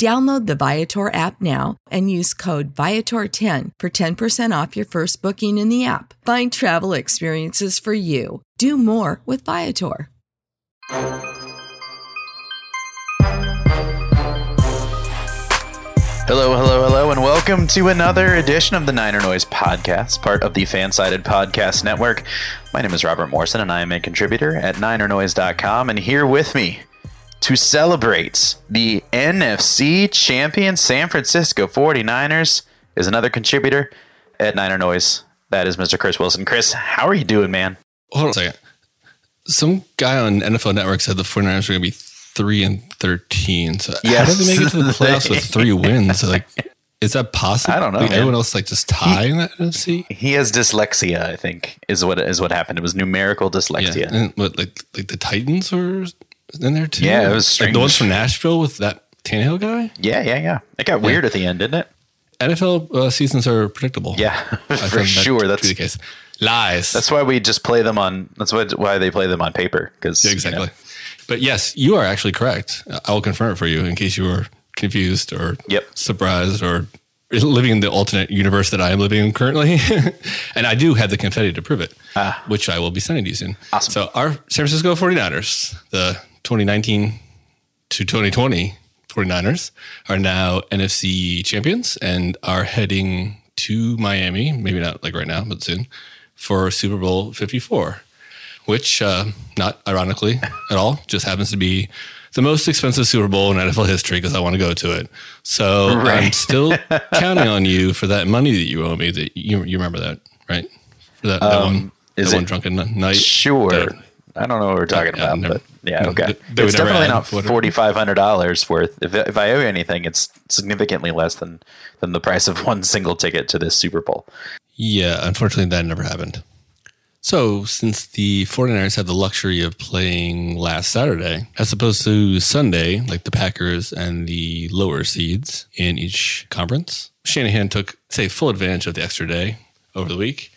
Download the Viator app now and use code Viator10 for 10% off your first booking in the app. Find travel experiences for you. Do more with Viator. Hello, hello, hello, and welcome to another edition of the Niner Noise Podcast, part of the Fansided Podcast Network. My name is Robert Morrison, and I am a contributor at NinerNoise.com. And here with me to celebrate the NFC champion San Francisco 49ers is another contributor at Niner Noise. That is Mr. Chris Wilson. Chris, how are you doing, man? Hold on a second. Some guy on NFL Network said the 49ers are going to be 3 and 13. So Yes. how did they make it to the playoffs with three wins? Like, is that possible? I don't know, Like, everyone else like just tie in that NFC? He has dyslexia, I think, is what is what happened. It was numerical dyslexia. Yeah. And what, like, like the Titans were in there too? Yeah, it was Like the ones from Nashville with that Tannehill guy? Yeah, yeah, yeah. It got weird at the end, didn't it? NFL uh, seasons are predictable. Yeah, for that sure. That's the case. Lies. That's why we just play them on. That's why why they play them on paper because Yeah, exactly. But yes, you are actually correct. I will confirm it for you in case you were confused or Yep. surprised or living in the alternate universe that I am living in currently. and I do have the confetti to prove it, which I will be sending to you soon. Ah. Awesome. So our San Francisco 49ers, the 2019 to 2020 49ers are now NFC champions and are heading to Miami, maybe not like right now, but soon, for Super Bowl 54 which, uh, not ironically at all, just happens to be the most expensive Super Bowl in NFL history because I want to go to it. So I'm still counting on you for that money that you owe me. That you you remember that, right? For that, that one, Um, is that one drunken night. Sure. that- I don't know what we're talking Yeah, about, never- but yeah, no, okay. it's definitely not forty five hundred dollars worth. If if I owe you anything, it's significantly less than than the price of one single ticket to this Super Bowl. Yeah, unfortunately, that never happened. So, since the 49ers had the luxury of playing last Saturday, as opposed to Sunday, like the Packers and the lower seeds in each conference, Shanahan took, say, full advantage of the extra day over the week,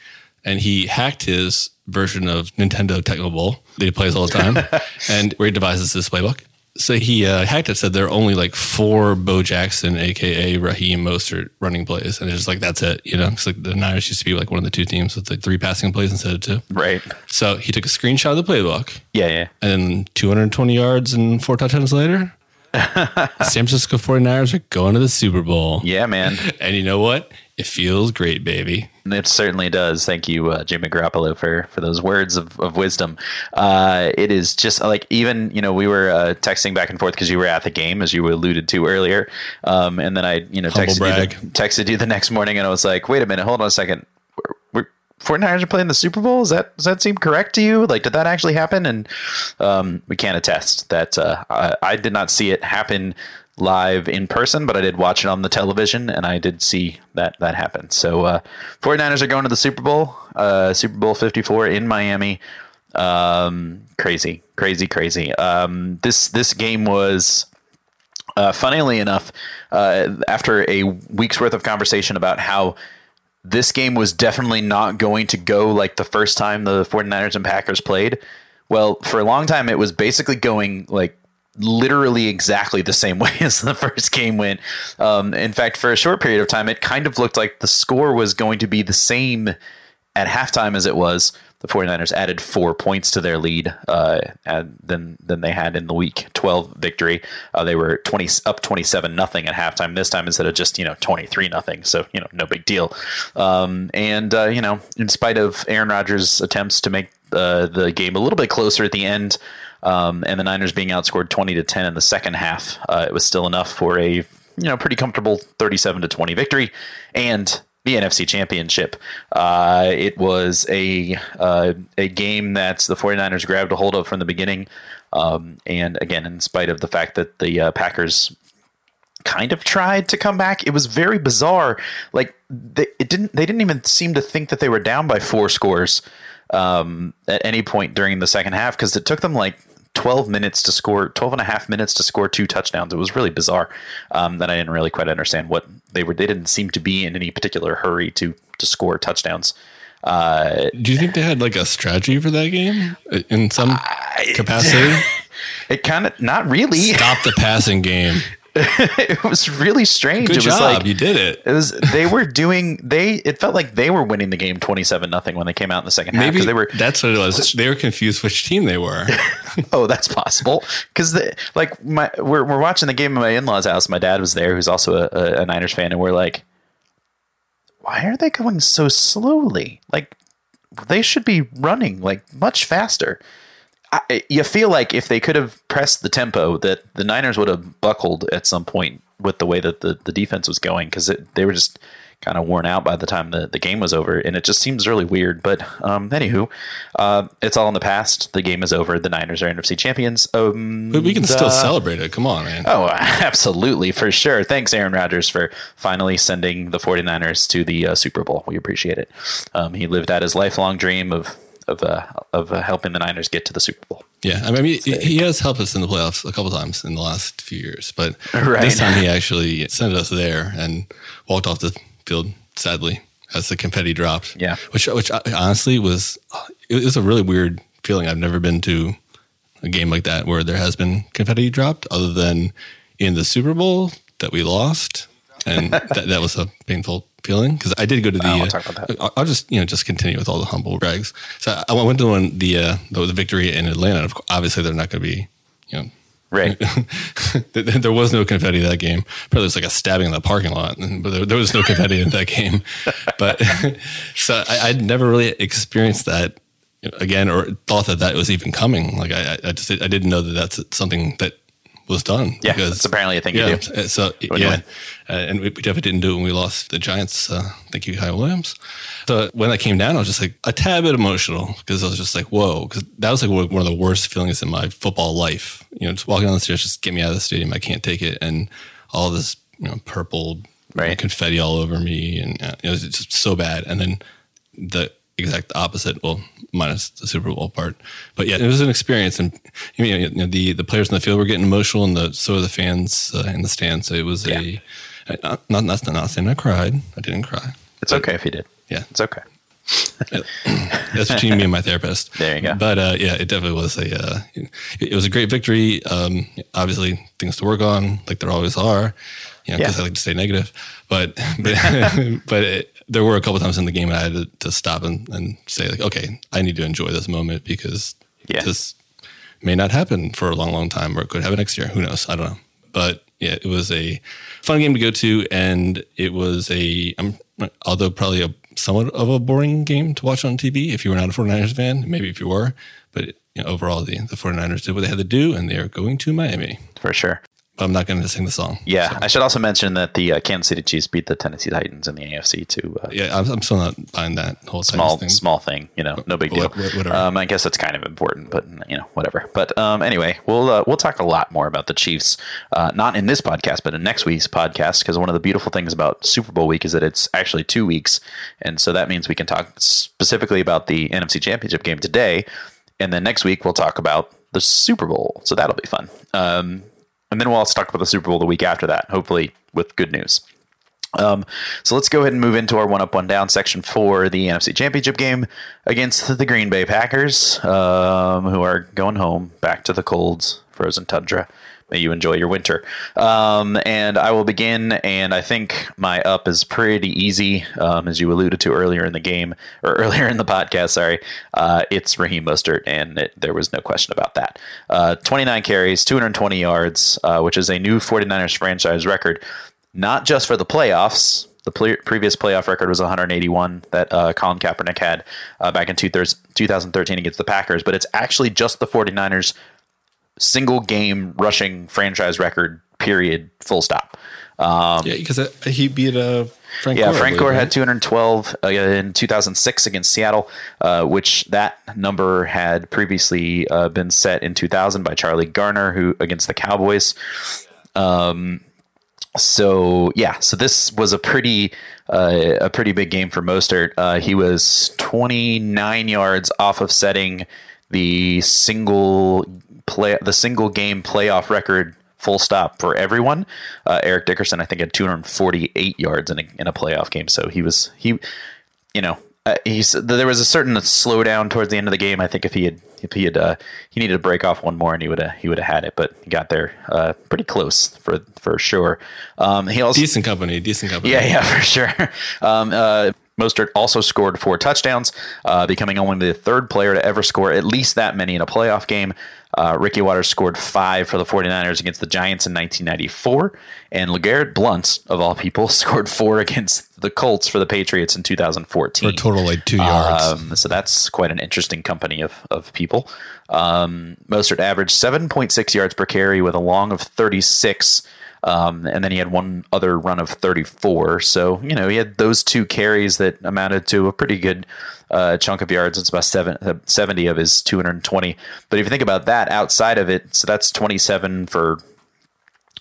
and he hacked his version of Nintendo Tecmo Bowl that he plays all the time, and where he devises this playbook. So he uh, hacked it, said there are only like four Bo Jackson, aka Raheem Mostert, running plays, and it's just like that's it. You know, it's like the Niners used to be like one of the two teams with like three passing plays instead of two. Right. So he took a screenshot of the playbook, Yeah, yeah. and then 220 yards and four touchdowns later, San Francisco 49ers are going to the Super Bowl. Yeah, man. And you know what? It feels great, baby. It certainly does. Thank you, uh, Jimmy Garoppolo, for for those words of, of wisdom. Uh, it is just like even you know we were uh, texting back and forth because you were at the game as you alluded to earlier, um, and then I you know Humble texted brag. you, the, texted you the next morning and I was like, wait a minute, hold on a second. We're, we're 49ers are playing the Super Bowl. Does that does that seem correct to you? Like, did that actually happen? And um, we can't attest that uh, I, I did not see it happen live in person, but I did watch it on the television and I did see that that happen. So uh, 49ers are going to the Super Bowl, uh, Super Bowl 54 in Miami. Um, crazy, crazy, crazy. Um, this this game was uh, funnily enough, uh, after a week's worth of conversation about how this game was definitely not going to go like the first time the 49ers and Packers played. Well, for a long time, it was basically going like literally exactly the same way as the first game went. Um, in fact, for a short period of time, it kind of looked like the score was going to be the same at halftime as it was the 49ers added four points to their lead uh, than than they had in the week 12 victory. Uh, they were 20 up 27 nothing at halftime this time instead of just you know 23 nothing. So you know no big deal. Um, and uh, you know in spite of Aaron Rodgers' attempts to make uh, the game a little bit closer at the end. Um, and the Niners being outscored 20 to 10 in the second half, uh, it was still enough for a you know pretty comfortable 37 to 20 victory and the NFC Championship. Uh, it was a uh, a game that the 49ers grabbed a hold of from the beginning. Um, and again, in spite of the fact that the uh, Packers kind of tried to come back, it was very bizarre. Like they, it didn't they didn't even seem to think that they were down by four scores um, at any point during the second half because it took them like 12 minutes to score 12 and a half minutes to score two touchdowns. It was really bizarre um, that i didn't really quite understand what they were they didn't seem to be in any particular hurry to to score touchdowns. Uh, do you think they had like a strategy for that game in some I, capacity? It kind of not really. Stop the passing game it was really strange. Good it job, was like, you did it. It was they were doing they. It felt like they were winning the game twenty seven nothing when they came out in the second Maybe half. They were. That's what it was. They were confused which team they were. oh, that's possible. Because like my we're we're watching the game at my in laws' house. My dad was there, who's also a, a, a Niners fan, and we're like, why are they going so slowly? Like they should be running like much faster. I, you feel like if they could have pressed the tempo, that the Niners would have buckled at some point with the way that the, the defense was going because they were just kind of worn out by the time the, the game was over. And it just seems really weird. But um, anywho, uh, it's all in the past. The game is over. The Niners are NFC champions. Um, but we can still celebrate it. Come on, man. Oh, absolutely. For sure. Thanks, Aaron Rodgers, for finally sending the 49ers to the uh, Super Bowl. We appreciate it. Um, he lived out his lifelong dream of of uh, of uh, helping the Niners get to the Super Bowl. Yeah, I mean, he, he, has helped us in the playoffs a couple times in the last few years, but right. this time he actually sent us there and walked off the field sadly as the confetti dropped. Yeah, which which honestly was it was a really weird feeling. I've never been to a game like that where there has been confetti dropped, other than in the Super Bowl that we lost, and that, that was a painful feeling because I did go to the. I'll, talk about that. Uh, I'll just you know just continue with all the humble brags. So I went to one the uh, the, the victory in Atlanta. Obviously, they're not going to be you know. Right. there was no confetti that game. Probably was like a stabbing in the parking lot, but there, there was no confetti in that game. But so I, would never really experienced that again, or thought that that was even coming. Like I, I just I didn't know that that's something that was done. Yeah, because, it's apparently a thing yeah, you do. So yeah, uh, and we definitely didn't do it when we lost the Giants. Uh, thank you, Kyle Williams. So when that came down, I was just like a tad bit emotional because I was just like, whoa, because that was like one of the worst feelings in my football life. You know, just walking down the stairs, just get me out of the stadium. I can't take it, and all this you know purple right. you know, confetti all over me, and uh, it was just so bad. And then the exact opposite. Well, minus the Super Bowl part, but yeah, it was an experience, and you know, the the players in the field were getting emotional, and the so were the fans uh, in the stands. So it was yeah. a not not not, not saying I cried. I didn't cry. It's but, okay if you did. Yeah, it's okay. That's between me and my therapist. There you go. But uh, yeah, it definitely was a uh, it, it, was a great victory. Um, obviously, things to work on, like there always are. You know, because yeah. I like to stay negative, but but, but it, there were a couple times in the game I had to, to stop and, and, say like, okay, I need to enjoy this moment because yeah. this may not happen for a long, long time, or it could happen next year. Who knows? I don't know. But yeah, it was a fun game to go to, and it was a, um, although probably a somewhat of a boring game to watch on TV if you were not a 49ers fan. Maybe if you were, but you know, overall, the, the 49ers did what they had to do, and they are going to Miami. For sure. But I'm not going to sing the song. Yeah, So, I should also mention that the uh, Kansas City Chiefs beat the Tennessee Titans in the AFC too. Uh, yeah, I'm, I'm still not buying that whole small thing. small thing, you know, no big deal. What- what- whatever. Um, I guess it's kind of important, but you know, whatever. But um, anyway, we'll uh, we'll talk a lot more about the Chiefs, uh, not in this podcast, but in next week's podcast, because one of the beautiful things about Super Bowl week is that it's actually two weeks, and so that means we can talk specifically about the NFC Championship game today, and then next week we'll talk about the Super Bowl. So that'll be fun. Um, and then we'll also talk about the Super Bowl the week after that, hopefully with good news. Um, so let's go ahead and move into our one up, one down section for the NFC Championship game against the Green Bay Packers, um, who are going home back to the cold, frozen tundra. May you enjoy your winter. Um, and I will begin, and I think my up is pretty easy, um, as you alluded to earlier in the game, or earlier in the podcast, sorry. Uh, it's Raheem Mostert, and it, there was no question about that. Uh, 29 carries, 220 yards, uh, which is a new 49ers franchise record not just for the playoffs. The ple- previous playoff record was 181 that uh, Colin Kaepernick had uh, back in two thirds 2013 against the Packers, but it's actually just the 49ers single game rushing franchise record, period, full stop. Um, Yeah, because uh, he beat uh, Frank. yeah, Gore, Frank Gore right? had 212 uh, in 2006 against Seattle, uh, which that number had previously uh, been set in 2000 by Charlie Garner, who against the Cowboys. Um, so yeah, so this was a pretty uh, a pretty big game for Mostert. Uh, he was 29 yards off of setting the single play the single game playoff record full stop for everyone. Uh, Eric Dickerson, I think, had 248 yards in a, in a playoff game. So he was he, you know, uh, he's there was a certain slowdown towards the end of the game. I think if he had if he had uh, he needed to break off one more and he would have he would have had it, but he got there uh, pretty close for for sure. Um, he also decent company, decent company. yeah, yeah, for sure. Um, uh, Mostert also scored four touchdowns, uh, becoming only the third player to ever score at least that many in a playoff game. Uh, Ricky Watters scored five for the 49ers against the Giants in 1994. And LeGarrette Blunt, of all people, scored four against the Colts for the Patriots in 2014. for a total like two yards. Um, so that's quite an interesting company of, of people. Um, Mostert averaged 7.6 yards per carry with a long of 36. Um, and then he had one other run of 34. So, you know, he had those two carries that amounted to a pretty good uh, chunk of yards. It's about seven, uh, 70 of his 220. But if you think about that outside of it, so that's 27 for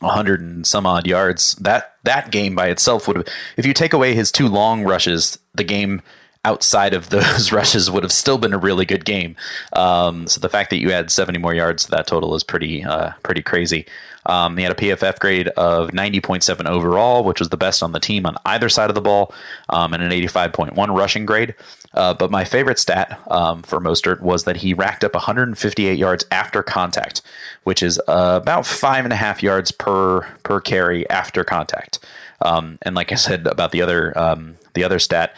100 and some odd yards. That that game by itself would have, if you take away his two long rushes, the game outside of those rushes would have still been a really good game. Um, so the fact that you add 70 more yards to that total is pretty uh, pretty crazy. Um, he had a PFF grade of 90.7 overall, which was the best on the team on either side of the ball, um, and an 85.1 rushing grade. Uh, but my favorite stat um, for Mostert was that he racked up 158 yards after contact, which is uh, about five and a half yards per per carry after contact. Um, and like I said about the other um, the other stat,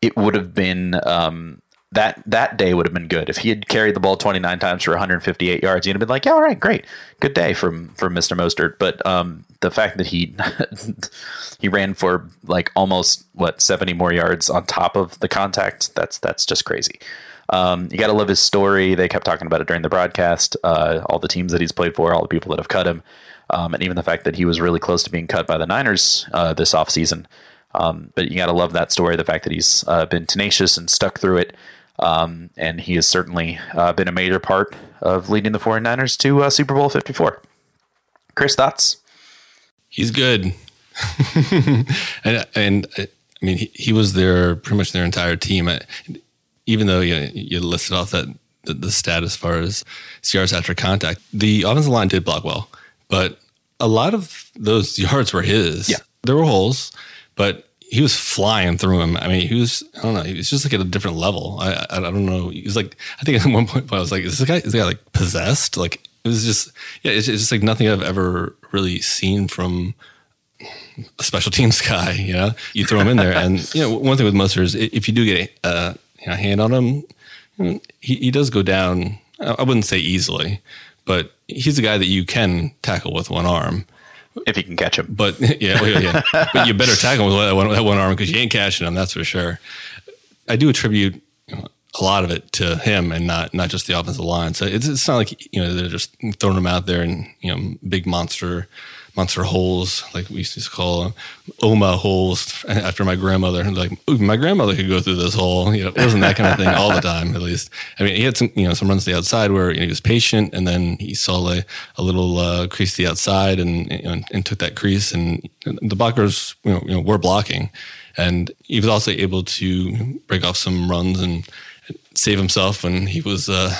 it would have been um, that that day would have been good if he had carried the ball 29 times for 158 yards. He'd have been like, yeah, all right, great, good day from from Mr. Mostert. But um, the fact that he he ran for like almost what 70 more yards on top of the contact, that's that's just crazy. Um, you got to love his story. They kept talking about it during the broadcast. Uh, all the teams that he's played for, all the people that have cut him, um, and even the fact that he was really close to being cut by the Niners uh, this offseason. Um, but you got to love that story. The fact that he's uh, been tenacious and stuck through it. Um, and he has certainly uh, been a major part of leading the 49ers to uh, Super Bowl 54. Chris, thoughts? He's good, and and uh, I mean he, he was there pretty much their entire team. I, even though you, you listed off that the, the stat as far as yards after contact, the offensive line did block well, but a lot of those yards were his. Yeah. there were holes, but he was flying through him. I mean, he was I don't know, he was just like at a different level. I I, I don't know. He was like I think at one point I was like, is this guy is this guy like possessed? Like it was just yeah, it's, it's just like nothing I've ever really seen from a special teams guy. You know, you throw him in there, and you know one thing with Mostert is if you do get a uh, you know, hand on him, he he does go down. I wouldn't say easily, but he's a guy that you can tackle with one arm. If you can catch him. But yeah, yeah, yeah. but you better tackle him with that one, that one arm because you ain't catching him. That's for sure. I do attribute a lot of it to him and not not just the offensive line. So it's it's not like you know they're just throwing him out there and you know big monster monster holes like we used to call them Oma holes after my grandmother and like my grandmother could go through this hole you know it wasn't that kind of thing all the time at least. I mean he had some you know some runs to the outside where you know, he was patient and then he saw a, a little uh, crease to the outside and, know, and took that crease and the blockers you know, you know were blocking. And he was also able to break off some runs and save himself when he was, uh,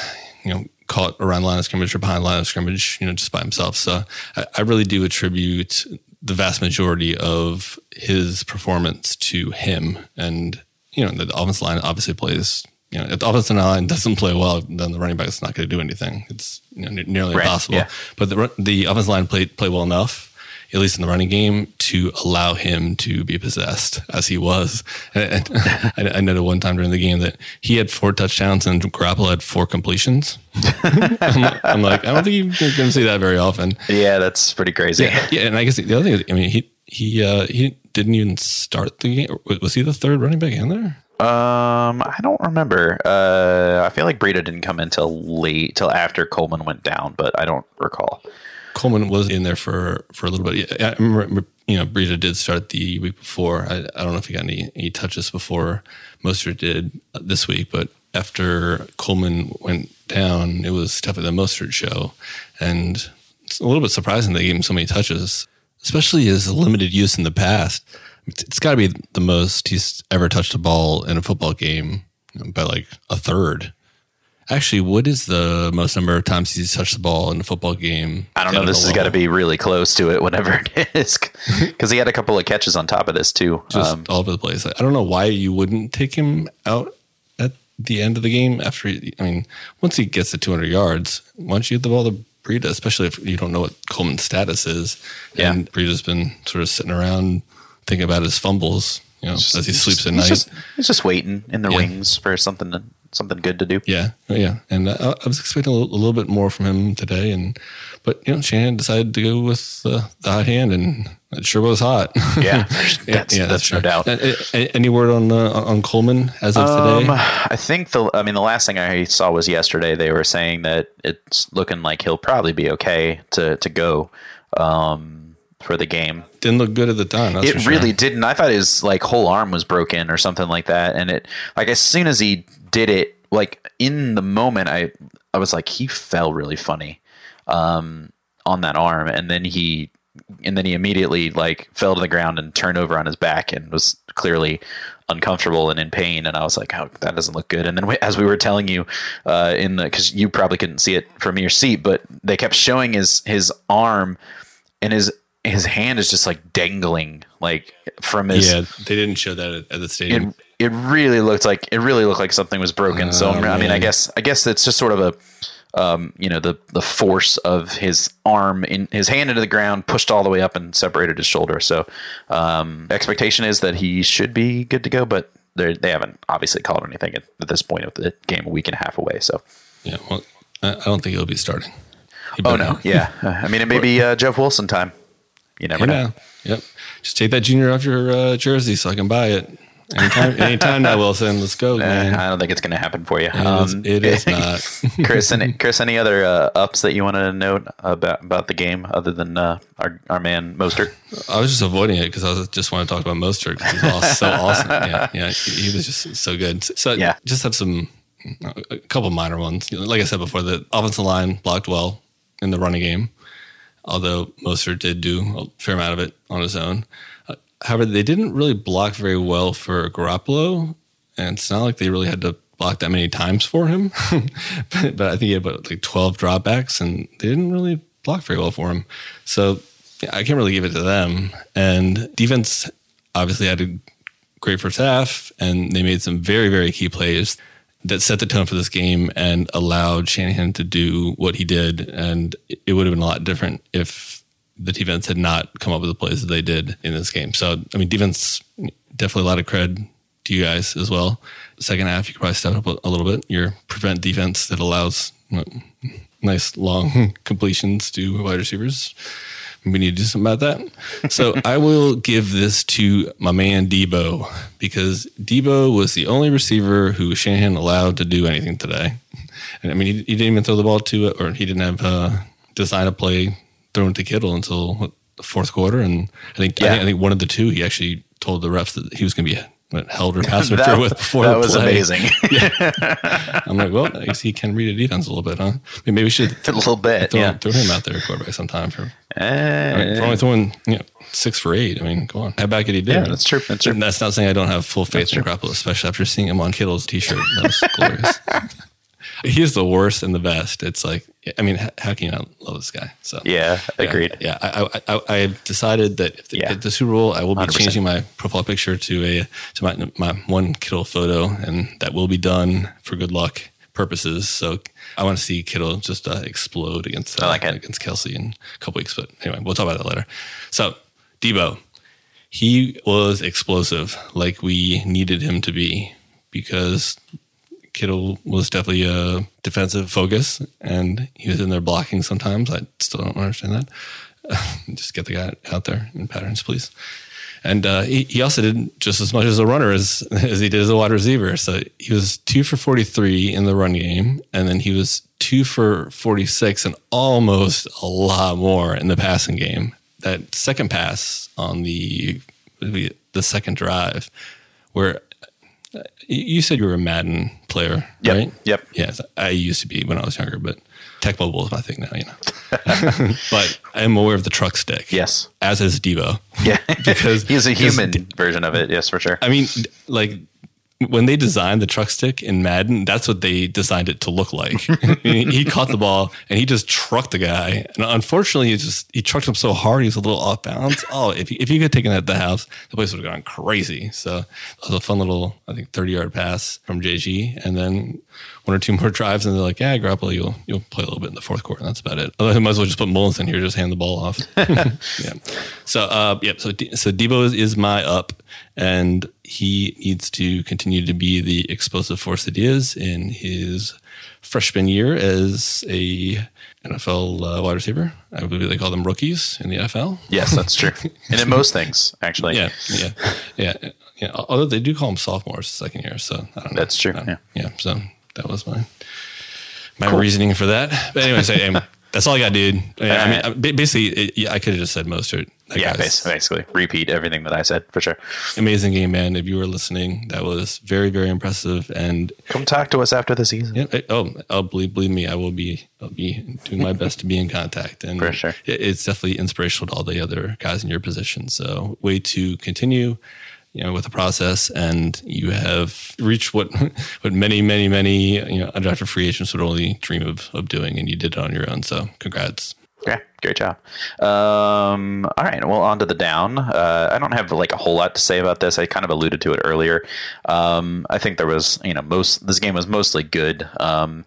you know, caught around the line of scrimmage or behind line of scrimmage, you know, just by himself. So I, I really do attribute the vast majority of his performance to him. And, you know, the offensive line obviously plays you know, if the offensive line doesn't play well, then the running back is not going to do anything. It's you know, nearly right, impossible. Yeah. But the the offensive line played play well enough at least in the running game, to allow him to be possessed as he was. And, and I noted one time during the game that he had four touchdowns and Garoppolo had four completions. I'm, like, I'm, like, I don't think you're going to see that very often. Yeah, that's pretty crazy. Yeah, yeah, and I guess the other thing is, I mean, he he uh, he didn't even start the game. Was he the third running back in there? Um, I don't remember. Uh, I feel like Breida didn't come in until late, till after Coleman went down, but I don't recall. Coleman was in there for for a little bit. I remember, you know, Breida did start the week before. I, I don't know if he got any, any touches before Mostert did this week, but after Coleman went down, it was definitely the Mostert show, and it's a little bit surprising they gave him so many touches, especially his limited use in the past. It's got to be the most he's ever touched a ball in a football game by like a third. Actually, what is the most number of times he's touched the ball in a football game? I don't know. This has got to be really close to it, whatever it is, because he had a couple of catches on top of this too. Just um, all over the place. I don't know why you wouldn't take him out at the end of the game after. He, I mean, once he gets to 200 yards, why don't you get the ball to Breida, especially if you don't know what Coleman's status is? Yeah. And Breida's been sort of sitting around thinking about his fumbles, you know, just, as he sleeps at he's night. Just, he's just waiting in the yeah. wings for something to something good to do. Yeah, yeah, and I, I was expecting a little, a little, bit more from him today, and but you know, Shanahan decided to go with uh, the hot hand, and it sure was hot. Yeah, that's, yeah, that's, that's no doubt. Any word on uh, on Coleman as of um, today? I think the I mean the last thing I saw was yesterday. They were saying that it's looking like he'll probably be okay to to go. Um, for the game. Didn't look good at the time. it really didn't. I thought his like whole arm was broken or something like that. And it like as soon as he did it like in the moment I I was like he fell really funny um on that arm. And then he and then he immediately like fell to the ground and turned over on his back and was clearly uncomfortable and in pain. And i was like oh that doesn't look good. And then we, as we were telling you uh, in the because you probably couldn't see it from your seat but they kept showing his his arm and his his hand is just like dangling like from his yeah they didn't show that at, at the stadium it, really looked like it really looked like something was broken. Oh, so I mean, I guess I guess it's just sort of a um, you know the the force of his arm in his hand into the ground pushed all the way up and separated his shoulder. So um, expectation is that he should be good to go, but they haven't obviously called anything at, at, this point of the game a week and a half away. So yeah, well, I don't think he'll be starting. He oh no, yeah. I mean, it may be uh, Jeff Wilson time. You never know. know. Yep. Just take that junior off your uh, jersey so I can buy it. Anytime, anytime now, Wilson. Let's go, man. I don't think it's going to happen for you. It, um, is, it is not. Chris, any, Chris, any other uh, ups that you want to note about about the game other than uh, our our man Mostert? I was just avoiding it because I just want to talk about Mostert because he's awesome, so awesome. Yeah, yeah, he, he was just so good. So yeah, just have some a couple minor ones. Like I said before, the offensive line blocked well in the running game, although Mostert did do a fair amount of it on his own. However, they didn't really block very well for Garoppolo, and it's not like they really had to block that many times for him. but, but, I think he had about like 12 dropbacks, and they didn't really block very well for him. So yeah, I can't really give it to them. And defense obviously had a great first half, and they made some very, very key plays that set the tone for this game and allowed Shanahan to do what he did. And it would have been a lot different if the defense had not come up with the plays that they did in this game. So, I mean, defense definitely a lot of cred to you guys as well. Second half, you could probably step up a, little bit. Your prevent defense that allows you know, nice long completions to wide receivers. we need to do something about that. So I will give this to my man Deebo because Deebo was the only receiver who Shanahan allowed to do anything today. And I mean, he, he didn't even throw the ball to it, or he didn't have uh, design a play thrown to Kittle until what, the fourth quarter. And I think, I think I think one of the two he actually told the refs that he was going to be what, held or passed that, interfered with before that the was play. amazing. I'm like, well, I guess he can read a defense a little bit, huh? Maybe, maybe we should a little bit, throw, yeah. throw him out there quarterback sometime for, I Eh, mean, for only throwing you know, six for eight. I mean, go on. How bad could he do? Yeah, that's true, that's true. And that's not saying I don't have full faith in Garoppolo, especially after seeing him on Kittle's t-shirt. That was glorious. He's the worst and the best. It's like, I mean, how can you not love this guy? So yeah, agreed. yeah, I, I, I, I decided that if they Yeah. the Super Bowl, I will be 100%. changing my profile picture to a to my my one Kittle photo, and that will be done for good luck purposes. So I want to see Kittle just uh, explode against uh, like against Kelce in a couple weeks. But anyway, we'll talk about that later. So Deebo, he was explosive, like we needed him to be, because Kittle was definitely a defensive focus, and he was in there blocking sometimes. I still don't understand that. Just get the guy out there in patterns, please. And uh, he, he also did just as much as a runner as, as he did as a wide receiver. So he was two for 43 in the run game, and then he was two for 46 and almost a lot more in the passing game. That second pass on the the second drive, where you said you were a Madden player, Yep, right? yep. Yes, I used to be when I was younger, but Tecmo Bowl is my thing now, you know. but I'm aware of the truck stick. Yes. As is Deebo. Yeah, Because- he's a human version of it. Yes, for sure. I mean, like when they designed the truck stick in Madden, that's what they designed it to look like. He caught the ball and he just trucked the guy. And unfortunately, he just he trucked him so hard he was a little off balance. Oh, if he, if he could have taken that to the house, the place would have gone crazy. So it was a fun little, I think, thirty yard pass from JG, and then one or two more drives, and they're like, "Yeah, Garoppolo, you'll you'll play a little bit in the fourth quarter, and that's about it." Otherwise, I might as well just put Mullens in here, just hand the ball off. yeah. So, uh, yeah. So, so Deebo is, is my up, and he needs to continue to be the explosive force that he is in his freshman year as a NFL uh, wide receiver. I believe they call them rookies in the NFL. yes, that's true. and in most things, actually. Yeah, yeah, yeah, yeah. Although they do call them sophomores second year, so I don't know. That's true, yeah. yeah. So that was my my reasoning for that. But anyway, so, um, that's all I got, dude. I mean, I- basically, it, yeah, I could have just said Mostert. That Yeah, guy's basically repeat everything that I said for sure. amazing game, man. If you were listening, that was very, very impressive. And Come talk to us after the season. yeah, I- oh, I'll believe, believe me, I will be, I'll be doing my best to be in contact. And For sure. it- it's definitely inspirational to all the other guys in your position. So, way to continue, you know, with the process. And you have reached what, what many, many, many, you know, undrafted free agents would only dream of, of doing. And you did it on your own. So, congrats. Great job. Um, all right, well, on to the down. Uh, I don't have like a whole lot to say about this. I kind of alluded to it earlier. Um, I think there was, you know, most this game was mostly good. Um,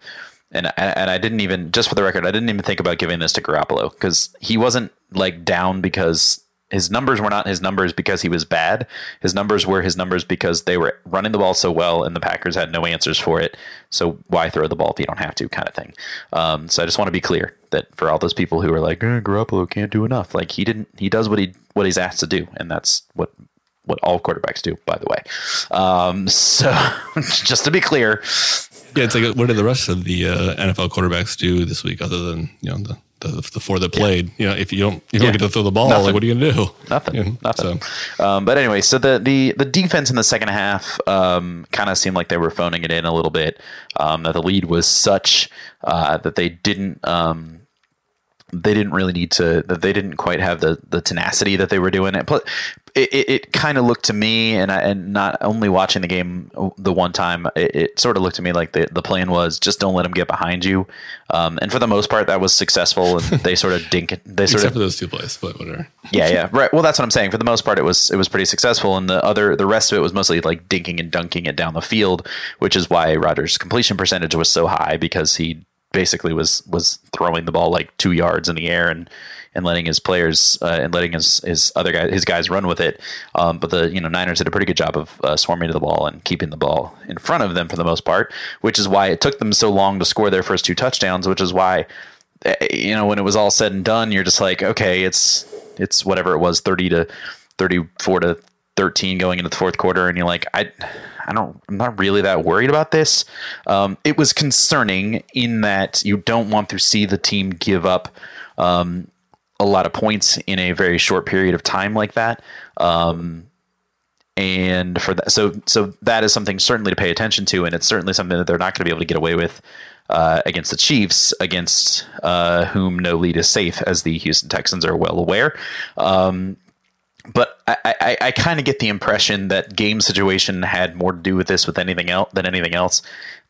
and and I didn't even, just for the record, I didn't even think about giving this to Garoppolo because he wasn't like down because his numbers were not his numbers because he was bad. His numbers were his numbers because they were running the ball so well, and the Packers had no answers for it. So why throw the ball if you don't have to, kind of thing. Um, so I just want to be clear that for all those people who are like, eh, Garoppolo can't do enough, like he didn't. He does what he what he's asked to do, and that's what what all quarterbacks do, by the way. Um, so just to be clear, Yeah, it's like what did the rest of the uh, NFL quarterbacks do this week, other than you know the the, the four that played? You know, if you don't if you Yeah. don't get to throw the ball, Nothing. like what are you gonna do? Nothing. You know, Nothing. So Um, but anyway, so the, the, the defense in the second half um, kind of seemed like they were phoning it in a little bit. Um, that the lead was such uh, that they didn't um, they didn't really need to that they didn't quite have the the tenacity that they were doing. It it, it, it kind of looked to me, and I, and not only watching the game the one time, it, it sort of looked to me like the the plan was just don't let them get behind you. Um, and for the most part, that was successful, and they sort of dink. They sort except of for those two plays, but whatever. yeah, yeah, right. Well, that's what I'm saying. For the most part, it was it was pretty successful, and the other the rest of it was mostly like dinking and dunking it down the field, which is why Rodgers' completion percentage was so high because he basically was was throwing the ball like two yards in the air and and letting his players uh, and letting his his other guys his guys run with it. Um, but the you know Niners did a pretty good job of uh, swarming to the ball and keeping the ball in front of them for the most part, which is why it took them so long to score their first two touchdowns, which is why eh, you know, when it was all said and done, you're just like, okay, it's it's whatever it was, thirty to thirty-four to thirteen going into the fourth quarter, and you're like, I. I don't. I'm not really that worried about this. Um, it was concerning in that you don't want to see the team give up um, a lot of points in a very short period of time like that. Um, and for that, so so that is something certainly to pay attention to, and it's certainly something that they're not going to be able to get away with uh, against the Chiefs, against uh, whom no lead is safe, as the Houston Texans are well aware. Um, but I, I, I kind of get the impression that game situation had more to do with this with anything else than anything else.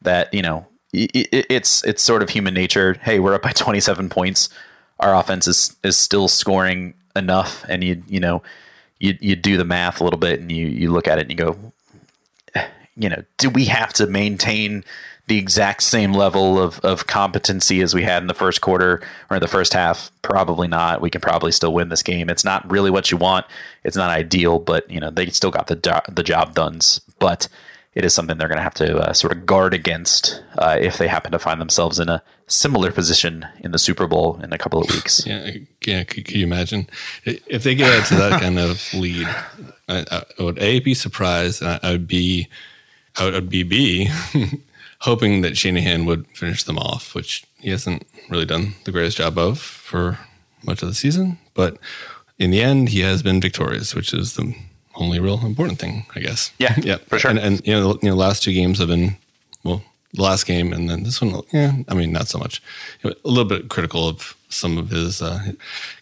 That you know, it, it's it's sort of human nature. Hey, we're up by 27 points. Our offense is is still scoring enough, and you you know you you do the math a little bit and you you look at it and you go, eh, you know, do we have to maintain the exact same level of, of competency as we had in the first quarter or the first half? Probably not. We can probably still win this game. It's not really what you want. It's not ideal, but you know they still got the do- the job done. But it is something they're going to have to uh, sort of guard against uh, if they happen to find themselves in a similar position in the Super Bowl in a couple of weeks. Yeah, yeah. Could you imagine if they get out to that kind of lead? I, I, would a be surprised, and I, would be, I would be b hoping that Shanahan would finish them off, which he hasn't really done the greatest job of for much of the season. But in the end, he has been victorious, which is the only real important thing, I guess. Yeah, yeah, for sure. And, and you know, you know, last two games have been well, the last game and then this one. Yeah, I mean, not so much. a little bit critical of some of his uh,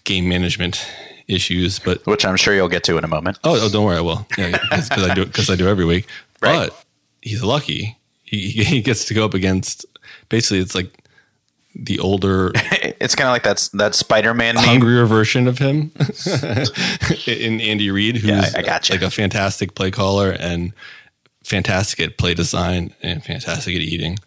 game management issues, but which I'm sure you'll get to in a moment. Oh, oh don't worry, I will. Yeah, because I do because I do every week. Right. But he's lucky. He he gets to go up against basically it's like the older. it's kind of like that's that Spider-Man hungrier version of him in Andy Reid, who's yeah, I got like a fantastic play caller and fantastic at play design and fantastic at eating.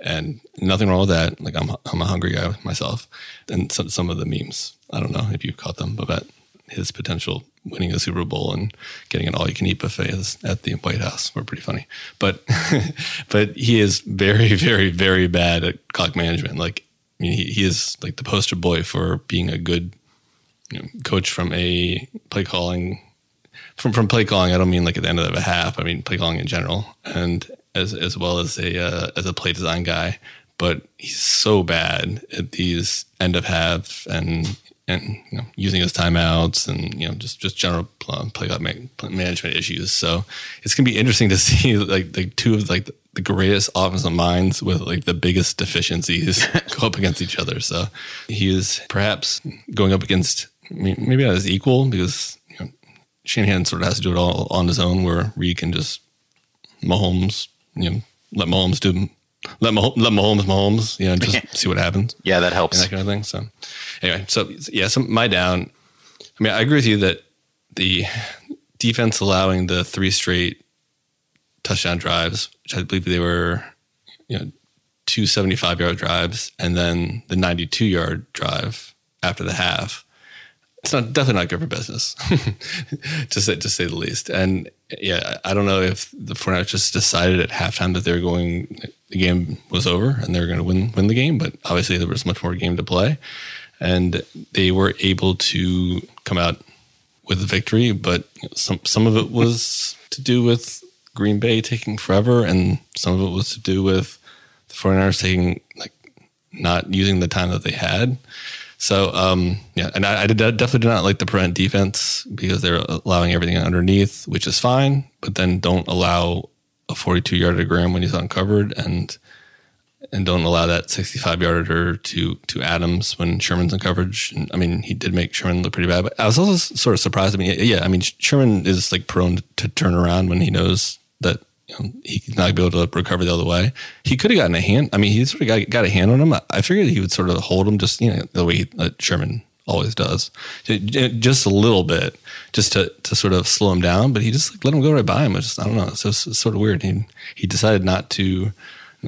And nothing wrong with that. Like I'm, I'm a hungry guy myself. And some, some of the memes, I don't know if you caught them, about his potential winning a Super Bowl and getting an all-you-can-eat buffet at the White House were pretty funny. But, but he is very, very, very bad at clock management. Like I mean, he, he is like the poster boy for being a good you know, coach from a play calling. From from play calling, I don't mean like at the end of a half. I mean play calling in general, and as as well as a uh, as a play design guy. But he's so bad at these end of half and and you know, using his timeouts and you know just just general play management issues. So it's gonna be interesting to see like like two of like the greatest offensive minds with like the biggest deficiencies go up against each other. So he is perhaps going up against maybe not as equal because you know, Shanahan sort of has to do it all on his own, where Reid can just Mahomes, you know, let Mahomes do let Mahomes, let Mahomes Mahomes, you know, just see what happens. Yeah, that helps. that kind of thing. So anyway, so yeah, so my down. I mean, I agree with you that the defense allowing the three straight touchdown drives, which I believe they were, you know, two 75 yard drives and then the 92 yard drive after the half. It's not definitely not good for business, to say to say the least. And yeah, I don't know if the 49ers just decided at halftime that they were going, the game was over and they were going to win win the game. But obviously, there was much more game to play, and they were able to come out with a victory. But some some of it was to do with Green Bay taking forever, and some of it was to do with the 49ers taking like not using the time that they had. So um, yeah, and I, I did, definitely did not like the prevent defense because they're allowing everything underneath, which is fine, but then don't allow a 42 yarder to Graham when he's uncovered, and and don't allow that 65 yarder to to Adams when Sherman's in coverage. And, I mean, he did make Sherman look pretty bad, but I was also sort of surprised. I mean, yeah, I mean, Sherman is like prone to turn around when he knows that you know, he's not going to be able to recover the other way. He could have gotten a hand. I mean, he sort of got, got a hand on him. I figured he would sort of hold him just, you know, the way uh, Sherman always does, just a little bit, just to, to sort of slow him down. But he just like, let him go right by him. I just, I don't know. It's, it's sort of weird. He, he decided not to,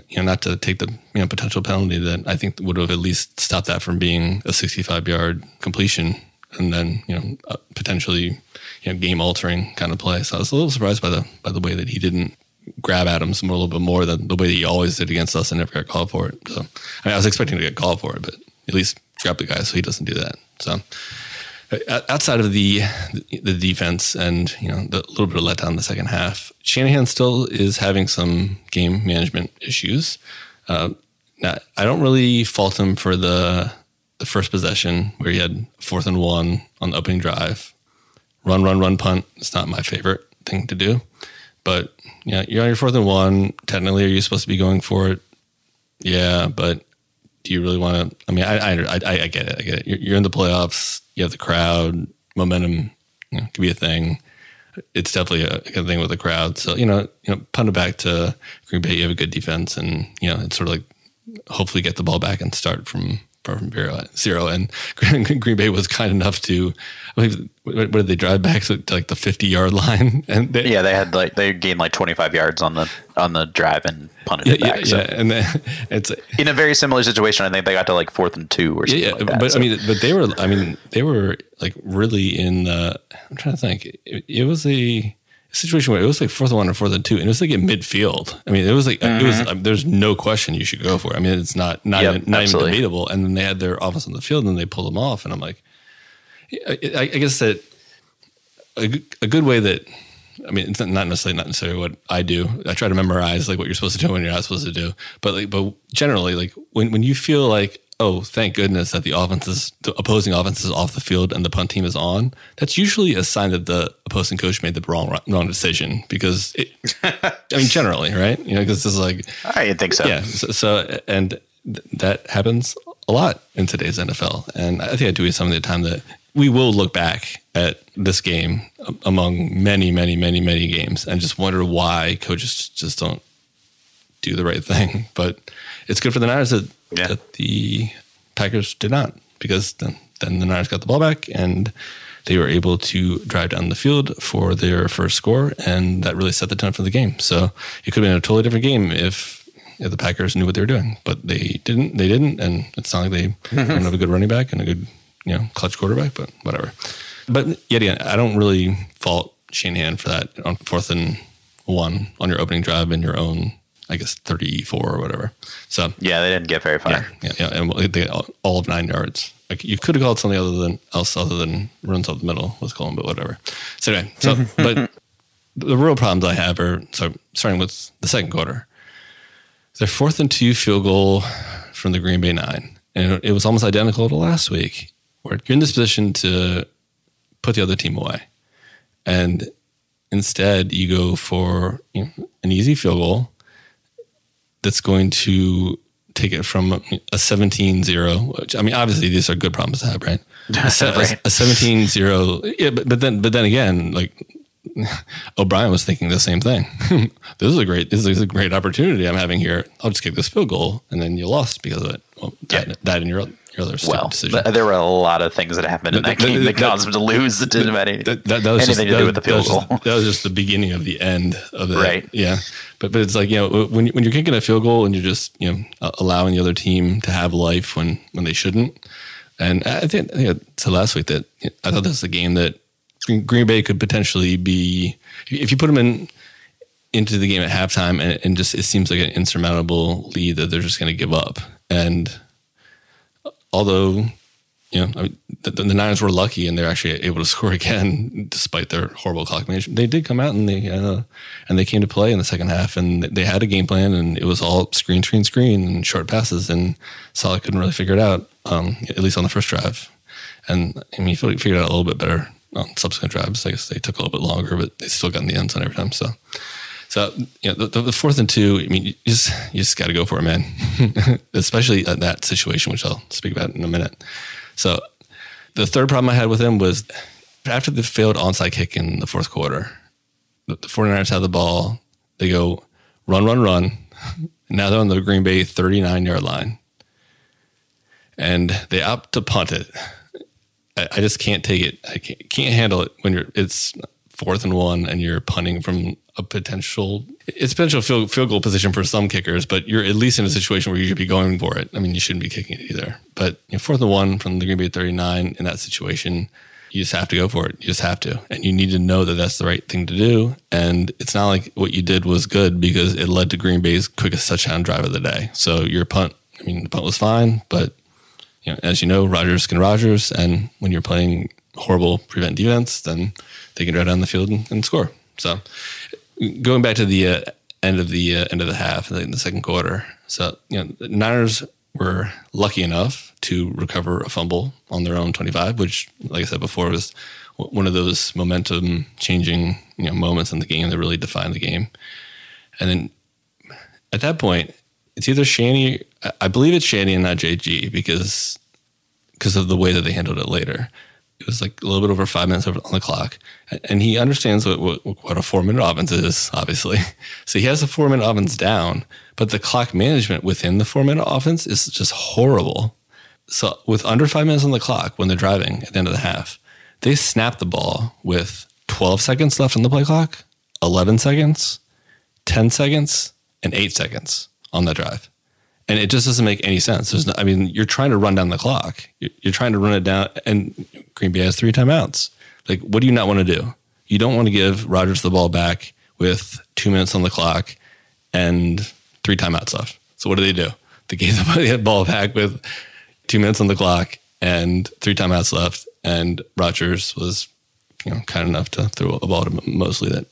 you know, not to take the you know potential penalty that I think would have at least stopped that from being a 65 yard completion and then you know potentially you know game altering kind of play. So I was a little surprised by the by the way that he didn't grab Adams a little bit more than the way that he always did against us and never got called for it. So I, mean, I was expecting to get called for it, but at least grab the guy so he doesn't do that. So outside of the the defense and you know the little bit of letdown in the second half, Shanahan still is having some game management issues. Uh, now, I don't really fault him for the the first possession where he had fourth and one on the opening drive. Run, run, run, punt. It's not my favorite thing to do, but yeah, you're on your fourth and one. Technically, are you supposed to be going for it? Yeah, but do you really want to? I mean, I, I, I, I get it. I get it. You're, you're, in the playoffs. You have the crowd. Momentum you know, could be a thing. It's definitely a, a thing with the crowd. So you know, you know, punt it back to Green Bay. You have a good defense, and you know, it's sort of like hopefully get the ball back and start from from zero. And Green Bay was kind enough to, I believe, what did they drive back to like the 50 yard line? And they, yeah, they had like, they gained like 25 yards on the, on the drive and punted yeah, it back. Yeah, so. yeah. and then it's in a very similar situation. I think they got to like fourth and two or something. Yeah, like that, but so. I mean, but they were, I mean, they were like really in the, I'm trying to think, it, it was a, situation where it was like fourth and one or fourth and two, and it was like in midfield. I mean, it was like mm-hmm. it was. Um, there's no question you should go for. it. I mean, it's not not yep, even, not even debatable. And then they had their offense on the field, and they pulled them off. And I'm like, I, I guess that a, a good way that I mean, it's not necessarily not necessarily what I do. I try to memorize like what you're supposed to do when you're not supposed to do. But like, but generally, like when when you feel like oh, thank goodness that the offense is the opposing offense is off the field and the punt team is on, that's usually a sign that the opposing coach made the wrong wrong decision because it, I mean generally, right? You know, because it's like I think so. Yeah. So, so and th- that happens a lot in today's NFL, and I think I do some of the time that we will look back at this game among many, many, many, many games and just wonder why coaches just don't do the right thing. But it's good for the Niners that, yeah. that the Packers did not, because then, then the Niners got the ball back and they were able to drive down the field for their first score, and that really set the tone for the game. So it could have been a totally different game if, if the Packers knew what they were doing, but they didn't. They didn't, and it's not like they don't have a good running back and a good, you know, clutch quarterback. But whatever. But yet again, I don't really fault Shanahan for that on fourth and one on your opening drive in your own I guess 34 or whatever. So yeah, they didn't get very far. Yeah, yeah, yeah. and they got all of nine yards. Like you could have called something other than else other than runs up the middle. Let's call them, but whatever. So anyway, so but the real problems I have are so starting with the second quarter. Their fourth and two field goal from the Green Bay nine, and it was almost identical to last week, where you're in this position to put the other team away, and instead you go for you know, an easy field goal that's going to take it from a 17-0 which i mean obviously these are good problems to have right a, right. 17-0 yeah but, but then but then again like O'Brien was thinking the same thing. this is a great, this is a great opportunity I'm having here. I'll just kick this field goal, and then you lost because of it. Well, that, yeah. that in your your other well, decision. there were a lot of things that happened in that, that game that, caused them to lose. That didn't have any, that, that, was anything just, to do with the field goal. Just, that was just the beginning of the end of it. Right. Yeah. But but it's like you know when when you're kicking a field goal and you're just you know allowing the other team to have life when when they shouldn't. And I think, I think I said last week that I thought this was a game that Green Bay could potentially be if you put them in into the game at halftime and, and just it seems like an insurmountable lead that they're just going to give up. And although you know, I mean, the, the, Niners were lucky and they're actually able to score again despite their horrible clock management. They did come out and they uh, and they came to play in the second half and they had a game plan and it was all screen, screen, screen and short passes and Saleh couldn't really figure it out, um, at least on the first drive. And I mean, he figured it out a little bit better on subsequent drives. I guess they took a little bit longer, but they still got in the end zone every time. So so you know, the, the, fourth and two. I mean, you just you just got to go for it, man. Especially at that situation, which I'll speak about in a minute. So the third problem I had with him was after the failed onside kick in the fourth quarter, the, the 49ers have the ball. They go run, run, run. now they're on the Green Bay 39 yard line, and they opt to punt it. I, I just can't take it. I can't, can't handle it when you're it's fourth and one and you're punting from a potential it's potential field, field goal position for some kickers, but you're at least in a situation where you should be going for it. I mean, you shouldn't be kicking it either. But you know, fourth and one from the Green Bay 39 in that situation, you just have to go for it. You just have to, and you need to know that that's the right thing to do. And it's not like what you did was good because it led to Green Bay's quickest touchdown drive of the day. So your punt, I mean, the punt was fine, but you know, as you know, Rodgers can Rodgers, and when you're playing horrible prevent defense, then they can drive down the field and, and score. So, going back to the uh, end of the uh, end of the half, in the second quarter. So, you know, the Niners were lucky enough to recover a fumble on their own 25, which, like I said before, was one of those momentum changing you know, moments in the game that really defined the game. And then at that point, it's either Shanny, I believe it's Shanny and not JG because because of the way that they handled it later. It was like a little bit over five minutes on the clock, and he understands what what, what a four minute offense is, obviously. So he has a four minute offense down, but the clock management within the four minute offense is just horrible. So with under five minutes on the clock when they're driving at the end of the half, they snap the ball with 12 seconds left on the play clock, 11 seconds, 10 seconds, and eight seconds on that drive. And it just doesn't make any sense. There's no, I mean, you're trying to run down the clock. You're, you're trying to run it down, and Green Bay has three timeouts. Like, what do you not want to do? You don't want to give Rodgers the ball back with two minutes on the clock and three timeouts left. So what do they do? They gave the ball back with two minutes on the clock and three timeouts left. And Rodgers was, you know, kind enough to throw a ball to Moseley that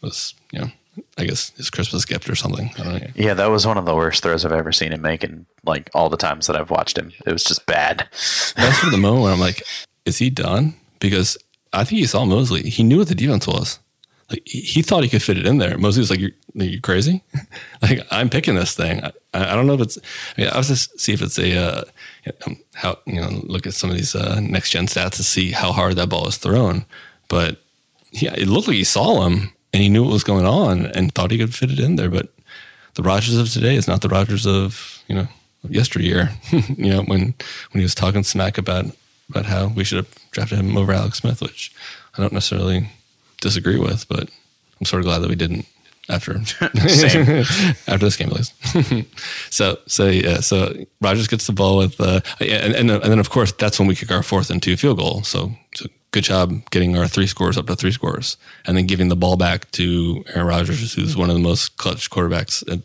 was, you know, I guess his Christmas gift or something. I don't know. Yeah, that was one of the worst throws I've ever seen him make, and like all the times that I've watched him, it was just bad. That's for the moment where I'm like, is he done? Because I think he saw Moseley. He knew what the defense was. Like he thought he could fit it in there. Moseley was like, "You're, you crazy? like I'm picking this thing. I, I, don't know if it's. I mean, I was just see if it's a uh, how you know look at some of these uh, next gen stats to see how hard that ball is thrown. But yeah, it looked like he saw him and he knew what was going on and thought he could fit it in there. But the Rodgers of today is not the Rodgers of you know yesteryear. you know when when he was talking smack about about how we should have drafted him over Alex Smith, which I don't necessarily disagree with, but I'm sort of glad that we didn't after after this game at least. so so yeah, so Rodgers gets the ball with uh, and, and and then of course that's when we kick our fourth and two field goal. So, so good job getting our three scores up to three scores, and then giving the ball back to Aaron Rodgers, who's one of the most clutch quarterbacks at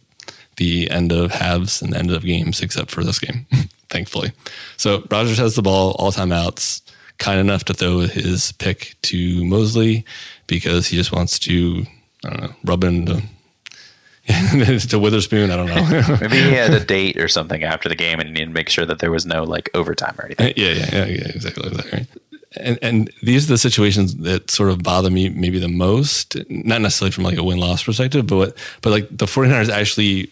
the end of halves and the end of games, except for this game, thankfully. So Rodgers has the ball, all timeouts, kind enough to throw his pick to Moseley because he just wants to, I don't know, rub into to Witherspoon. I don't know. Maybe he had a date or something after the game, and he needed to make sure that there was no like overtime or anything. Yeah, yeah, yeah, yeah exactly. Right. And and these are the situations that sort of bother me maybe the most, not necessarily from like a win loss perspective, but what, but like the 49ers actually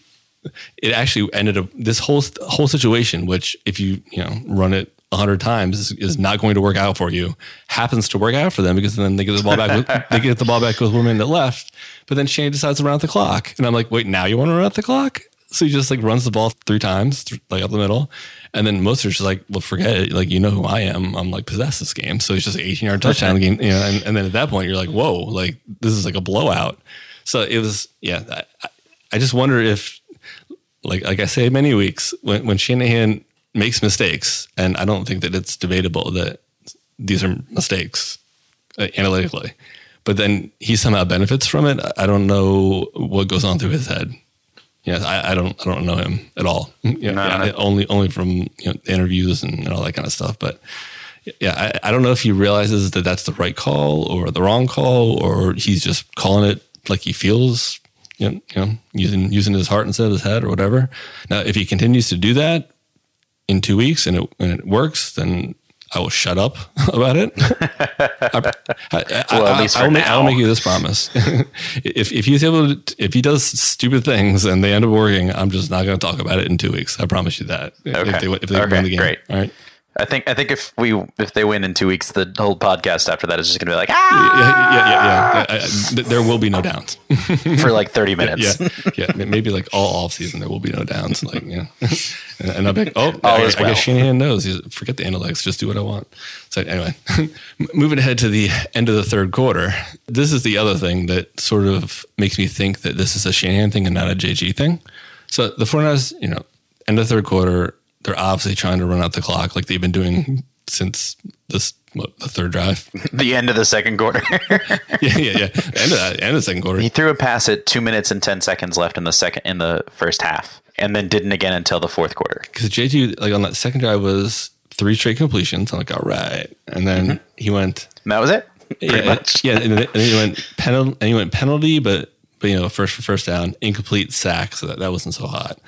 it actually ended up this whole whole situation, which if you you know run it a hundred times is, is, not going to work out for you, happens to work out for them because then they get the ball back. With, they get the ball back with one minute left, but then Shane decides to run out the clock, and I'm like, wait, now you want to run out the clock? So he just like runs the ball three times, like up the middle, and then Mostert just like, well, forget it. Like you know who I am. I'm like possess this game. So it's just an 18 yard touchdown game, you know. And, and, then at that point, you're like, whoa, like this is like a blowout. So it was, yeah. I, I just wonder if like like I say many weeks when when Shanahan makes mistakes, and I don't think that it's debatable that these are mistakes uh, analytically. But then he somehow benefits from it. I don't know what goes on through his head. Yeah, I, I don't. I don't know him at all. Know, yeah, only only from you know, interviews and, and all that kind of stuff. But yeah, I, I don't know if he realizes that that's the right call or the wrong call, or he's just calling it like he feels you know, you know, using using his heart instead of his head or whatever. Now, if he continues to do that, in two weeks and it, and it works, then I will shut up about it. I, I, well, at least I, will make, I'll make you this promise: if if he's able to, if he does stupid things and they end up working, I'm just not going to talk about it in two weeks. I promise you that. Okay. If they, if they okay. win the game, great. All right. I think I think if we if they win in two weeks, the whole podcast after that is just going to be like ah yeah yeah yeah, yeah. I, I, there will be no downs for like thirty minutes. yeah, yeah, maybe like all off season there will be no downs. Like yeah, and I'll be like, oh, I, guess, well. I guess Shanahan knows. He's, forget the analytics, just do what I want. So anyway, moving ahead to the end of the third quarter, this is the other thing that sort of makes me think that this is a Shanahan thing and not a JG thing. So the 49ers, you know, end of the third quarter they're obviously trying to run out the clock like they've been doing since this what, the third drive. the end of the second quarter. yeah, yeah, yeah. End of that, end of the second quarter. He threw a pass at two minutes and ten seconds left in the second in the first half, and then didn't again until the fourth quarter. Because JT like on that second drive was three straight completions. I'm like, all right. And then Mm-hmm. he went, And that was it. Pretty yeah, much. yeah, and then, and then he went penalty, and he went penalty, but but you know, first for first down, incomplete sack, so that, that wasn't so hot.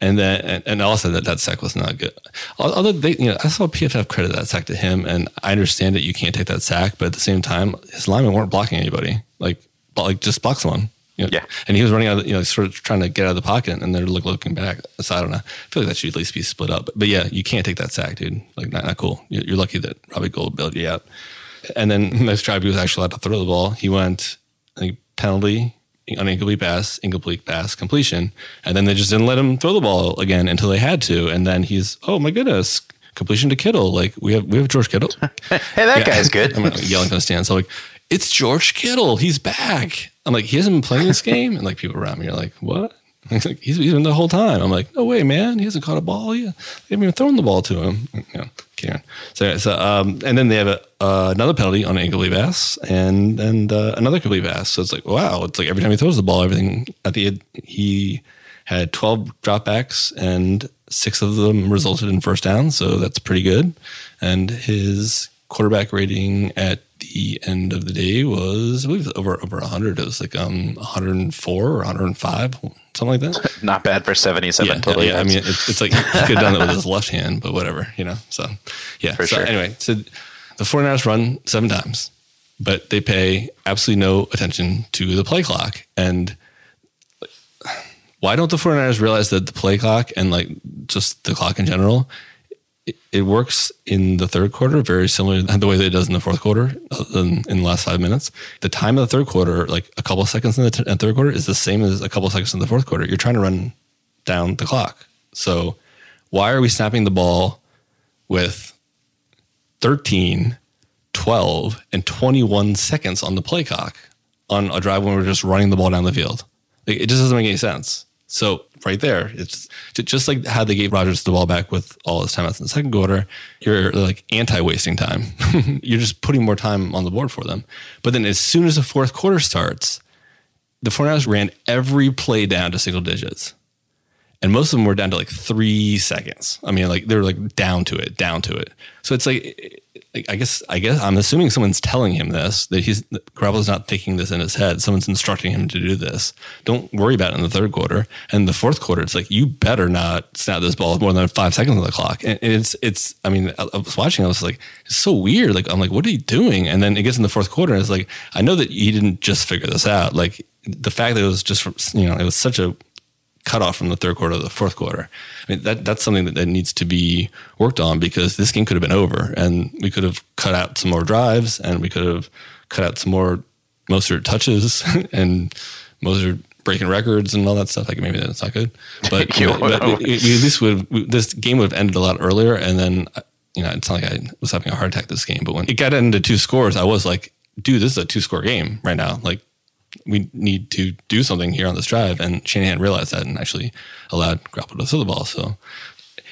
And then and, and also that that sack was not good. Although they, you know, I saw PFF credit that sack to him, and I understand that you can't take that sack, but at the same time, his linemen weren't blocking anybody. Like like just block someone. You know? Yeah. And he was running out, of, you know, sort of trying to get out of the pocket, and they're look, looking back. So I don't know. I feel like that should at least be split up. But, yeah, you can't take that sack, dude. Like not, not cool. You're, you're lucky that Robbie Gould bailed you out. And then next drive, he was actually allowed to throw the ball. He went, I think, penalty on incomplete pass, incomplete pass, completion. And then they just didn't let him throw the ball again until they had to. And then he's, oh my goodness, completion to Kittle. Like we have, we have George Kittle. Hey, that guy's good. I'm yelling from the stands. So like, it's George Kittle. He's back. I'm like, he hasn't been playing this game. And like people around me are like, what? He's like, he's, he's been the whole time. I'm like, no way, man. He hasn't caught a ball yet. They haven't even thrown the ball to him. You around. So, so um, and then they have a, uh, another penalty on incomplete pass and and uh, another complete pass. So it's like, wow. It's like every time he throws the ball, everything at the end, he had 12 dropbacks and six of them resulted in first down. So that's pretty good. And his quarterback rating at the end of the day was, I believe, was over over 100. It was like um 104 or 105, something like that. Not bad for 77 Yeah, total yeah, I mean, it's, it's like he could have done it with his left hand, but whatever, you know. So, yeah. For so sure. anyway, so the 49ers run seven times, but they pay absolutely no attention to the play clock. And why don't the 49ers realize that the play clock and like just the clock in general, it, works in the third quarter very similar to the way that it does in the fourth quarter, other than in the last five minutes. The time of the third quarter, like a couple seconds in the t- in third quarter, is the same as a couple seconds in the fourth quarter. You're trying to run down the clock. So why are we snapping the ball with 13, 12, and 21 seconds on the play clock on a drive when we're just running the ball down the field? Like, it just doesn't make any sense. So right there, it's just like how they gave Rodgers the ball back with all his timeouts in the second quarter. You're like anti-wasting time. you're just putting more time on the board for them. But then as soon as the fourth quarter starts, the 49ers ran every play down to single digits and most of them were down to like three seconds. I mean, like they were like down to it, down to it. So it's like, I guess, I guess I'm assuming someone's telling him this that he's Garoppolo's not thinking this in his head. Someone's instructing him to do this. Don't worry about it in the third quarter and the fourth quarter. It's like you better not snap this ball more than five seconds on the clock. And it's, it's. I mean, I, was watching. I was like, it's so weird. Like I'm like, what are you doing? And then it gets in the fourth quarter, and it's like, I know that he didn't just figure this out. Like the fact that it was just, from, you know, it was such a cut off from the third quarter to the fourth quarter. I mean, that that's something that, that needs to be worked on because this game could have been over and we could have cut out some more drives and we could have cut out some more Mostert touches and Mostert breaking records and all that stuff. Like maybe that's not good, but, You but know. we, we at least would this game would have ended a lot earlier. And then you know it's not like I was having a heart attack this game, but when it got into two scores, I was like, dude, this is a two score game right now. Like we need to do something here on this drive. And Shanahan realized that and actually allowed Garoppolo to throw the ball. So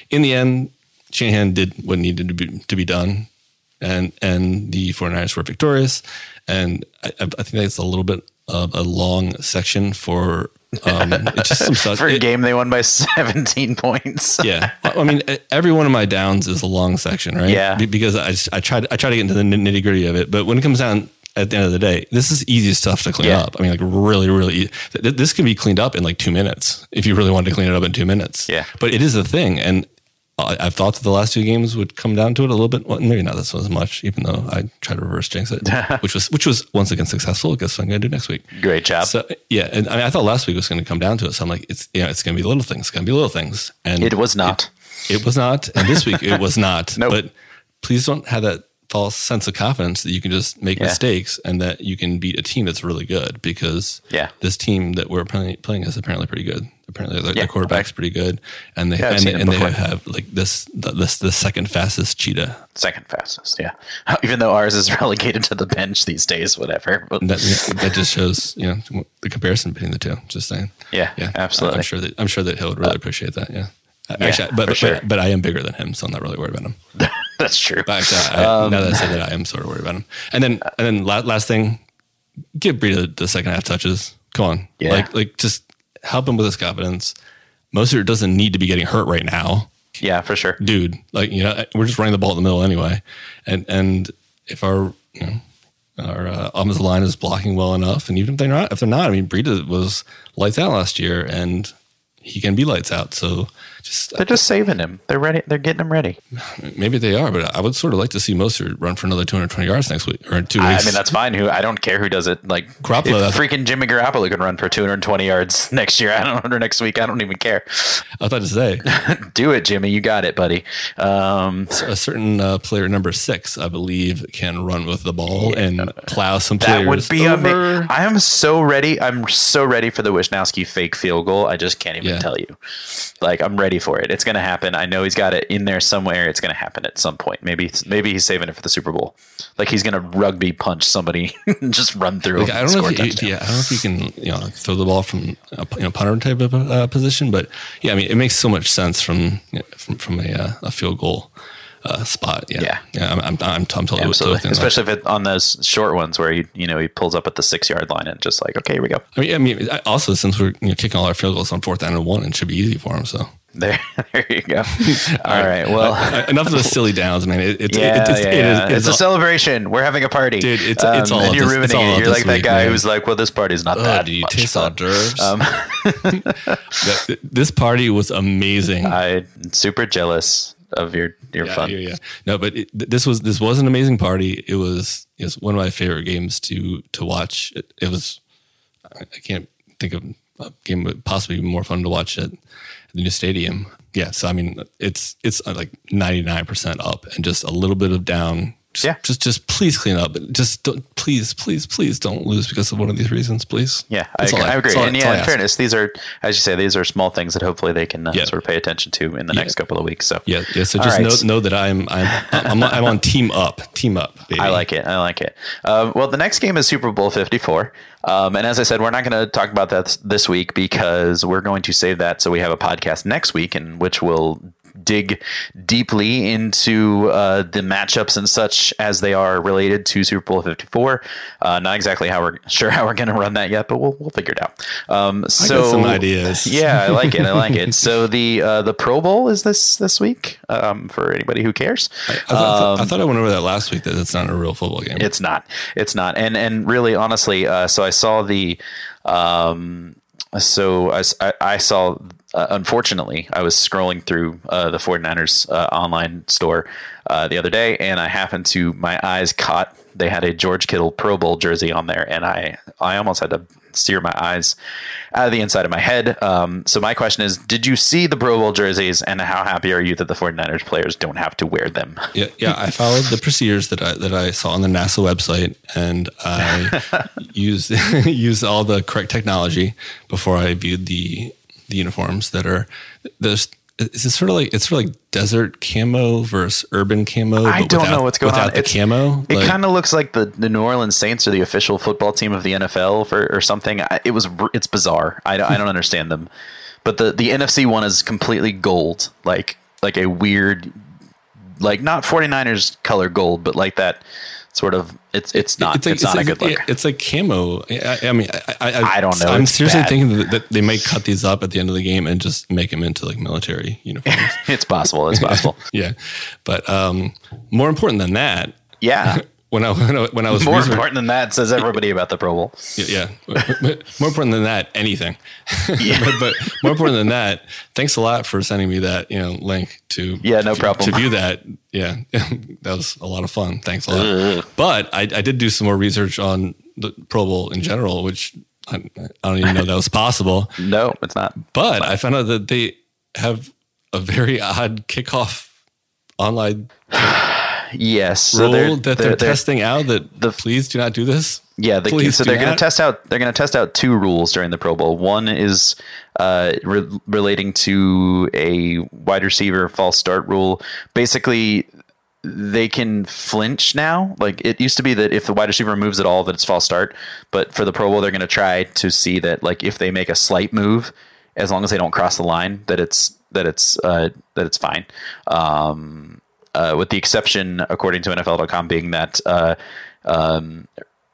in the end, Shanahan did what needed to be, to be done. And, and the 49ers were victorious. And I, I think that's a little bit of a long section for um, it's just some stuff. For a it- game, they won by 17 points. yeah, I I mean, every one of my downs is a long section, right? Yeah. Because I just, I try to, I try to get into the nitty gritty of it, but when it comes down at the end of the day, this is easy stuff to clean Yeah. up. I mean, like really, really, e- th- this can be cleaned up in like two minutes if you really wanted to clean it up in two minutes. Yeah. but it is a thing, and I, I've thought that the last two games would come down to it a little bit. Well, maybe not this one as much, even though I tried to reverse jinx it, which was which was once again successful. Guess what I'm going to do next week. Great job. So yeah, and I, mean, I thought last week was going to come down to it. So I'm like, it's yeah, it's going to be little things. It's going to be little things, and it was not. It, was not, and this week it was not. Nope. But please don't have that false sense of confidence that you can just make Yeah. mistakes and that you can beat a team that's really good because Yeah. this team that we're playing, playing is apparently pretty good. Apparently their, Yeah. their quarterback's pretty good, and they Yeah, and, they, and they have like this the, this the second fastest cheetah. Second fastest, yeah. Even though ours is relegated to the bench these days, whatever. That that just shows you know the comparison between the two. Just saying. Yeah, yeah, absolutely. I'm sure that I'm sure that he'll really uh, appreciate that. Yeah. Uh, yeah, Actually, but, for sure. but but I am bigger than him, so I'm not really worried about him. that's true. But actually, I, now that I say that, I am sort of worried about him. And then and then la- last thing, give Breida the second half touches. Come on, Yeah. like like just help him with his confidence. Mostert doesn't need to be getting hurt right now. Yeah, for sure. dude. Like you know, we're just running the ball in the middle anyway, and and if our you know our uh, offensive line is blocking well enough, and even if they're not, if they're not, I mean, Breida was lights out last year, and he can be lights out. So just They're just saving him. They're ready. They're getting him ready. maybe they are, but I would sort of like to see Mostert run for another 220 yards next week or in two weeks. I mean, that's fine. Who I don't care who does it. Like Garoppolo, if freaking Jimmy Garoppolo can run for 220 yards next year. I don't or next week. I don't even care. I thought to say Do it, Jimmy. You got it, buddy. Um, a certain uh, player number six, I believe, can run with the ball and plow some that players would be over. amazing. I am so ready. I'm so ready for the Wishnowsky fake field goal. I just can't even Yeah. tell you. Like I'm ready for it. It's gonna happen. I know he's got it in there somewhere. It's gonna happen at some point. Maybe maybe he's saving it for the Super Bowl. Like he's gonna rugby punch somebody, and just run through. Like, I don't know if you, yeah, I don't know if you can you know throw the ball from a you know, punter type of uh, position, but yeah, I mean it makes so much sense from from, from a, uh, a field goal uh, spot. Yeah, Yeah. yeah, I'm, I'm, I'm, totally Absolutely, especially if it on those short ones where he, you know, he pulls up at the six yard line and just like, okay, here we go. I mean, I mean, also since we're you know, kicking all our field goals on fourth down and one, it should be easy for him. So There, there you go. All right, well, Uh, enough of the silly downs, man. It, it's yeah, it, it's, yeah, it is- yeah. it's it's a all- celebration. We're having a party, Dude, it's- it's all and you're ruining all it. You're like that week, guy man. who's like, well, this party's not Oh, that do you much taste fun. That- this party was amazing. I'm super jealous of your your yeah, fun. yeah, yeah. No, but it, this was this was an amazing party. It was it was one of my favorite games to to watch. It, it was I I can't think of a game would possibly be more fun to watch at the new stadium. Yeah, so I mean, it's it's uh, like ninety nine percent up and just a little bit of down. Just, Yeah. just just please clean up. Just don't, please, please, please don't lose because of one of these reasons, please. Yeah, I, agree. I agree. all- and yeah, in fairness, these are, as you say, these are small things that hopefully they can uh, Yeah. sort of pay attention to in the next couple of weeks. So Yeah, yeah. So just right. know know that I'm I'm I'm, I'm on team up, team up. Baby. I like it. I like it. Um, well, the next game is Super Bowl 54. Um, and as I said, we're not going to talk about that this week because we're going to save that so we have a podcast next week in which we'll dig deeply into uh, the matchups and such as they are related to Super Bowl 54. Uh, not exactly how we're sure how we're going to run that yet, but we'll, we'll figure it out. Um, so some ideas. Yeah, I like it. I like it. So the uh, the Pro Bowl is this this week um, for anybody who cares. I thought, I thought I went over that last week that it's not a real football game. It's not. It's not. And and really, honestly, uh, so I saw the. Um, so I, I saw. Uh, unfortunately, I was scrolling through uh, the 49ers uh, online store uh, the other day, and I happened to my eyes caught. They had a George Kittle Pro Bowl jersey on there, and I I almost had to steer my eyes out of the inside of my head. Um, so my question is, did you see the Pro Bowl jerseys, and how happy are you that the 49ers players don't have to wear them? yeah, yeah. I followed the procedures that I that I saw on the NASA website, and I used used all the correct technology before I viewed the the uniforms that are there's. It's sort of like it's sort of like desert camo versus urban camo. I don't without- know what's going without on. the It's- camo. It Like, kind of looks like the, the New Orleans Saints are the official football team of the NFL for, or something. I- It was it's bizarre. I don't, I don't understand them. But the, the NFC one is completely gold, like like a weird, like not 49ers color gold, but like that sort of. It's it's not it's, not a good look. It's like camo. I, I mean, I, I, I don't know. I'm It's seriously bad. thinking that, that they might cut these up at the end of the game and just make them into like military uniforms. it's possible. It's possible. yeah, but um, more important than that, Yeah. when I when I, when I was More important than that says everybody about the Pro Bowl. yeah, yeah. more important than that, anything. Yeah. but, but more important than that, thanks a lot for sending me that you know link to Yeah, no to- problem. to view that. Yeah, that was a lot of fun. Thanks a lot. But I, I did do some more research on the Pro Bowl in general, which I, I don't even know that was possible. No, it's not. But I found out that they have a very odd kickoff online Yes. So rule they're, that they're, they're, they're testing out. That the- please do not do this. Yeah, the, Please so they're going to test out. They're going to test out two rules during the Pro Bowl. One is uh, re- relating to a wide receiver false start rule. Basically, they can flinch now. Like it used to be that if the wide receiver moves at all, that it's false start. But for the Pro Bowl, they're going to try to see that like if they make a slight move, as long as they don't cross the line, that it's that it's uh, that it's fine. Um, uh, with the exception, according to NFL.com, being that uh, um,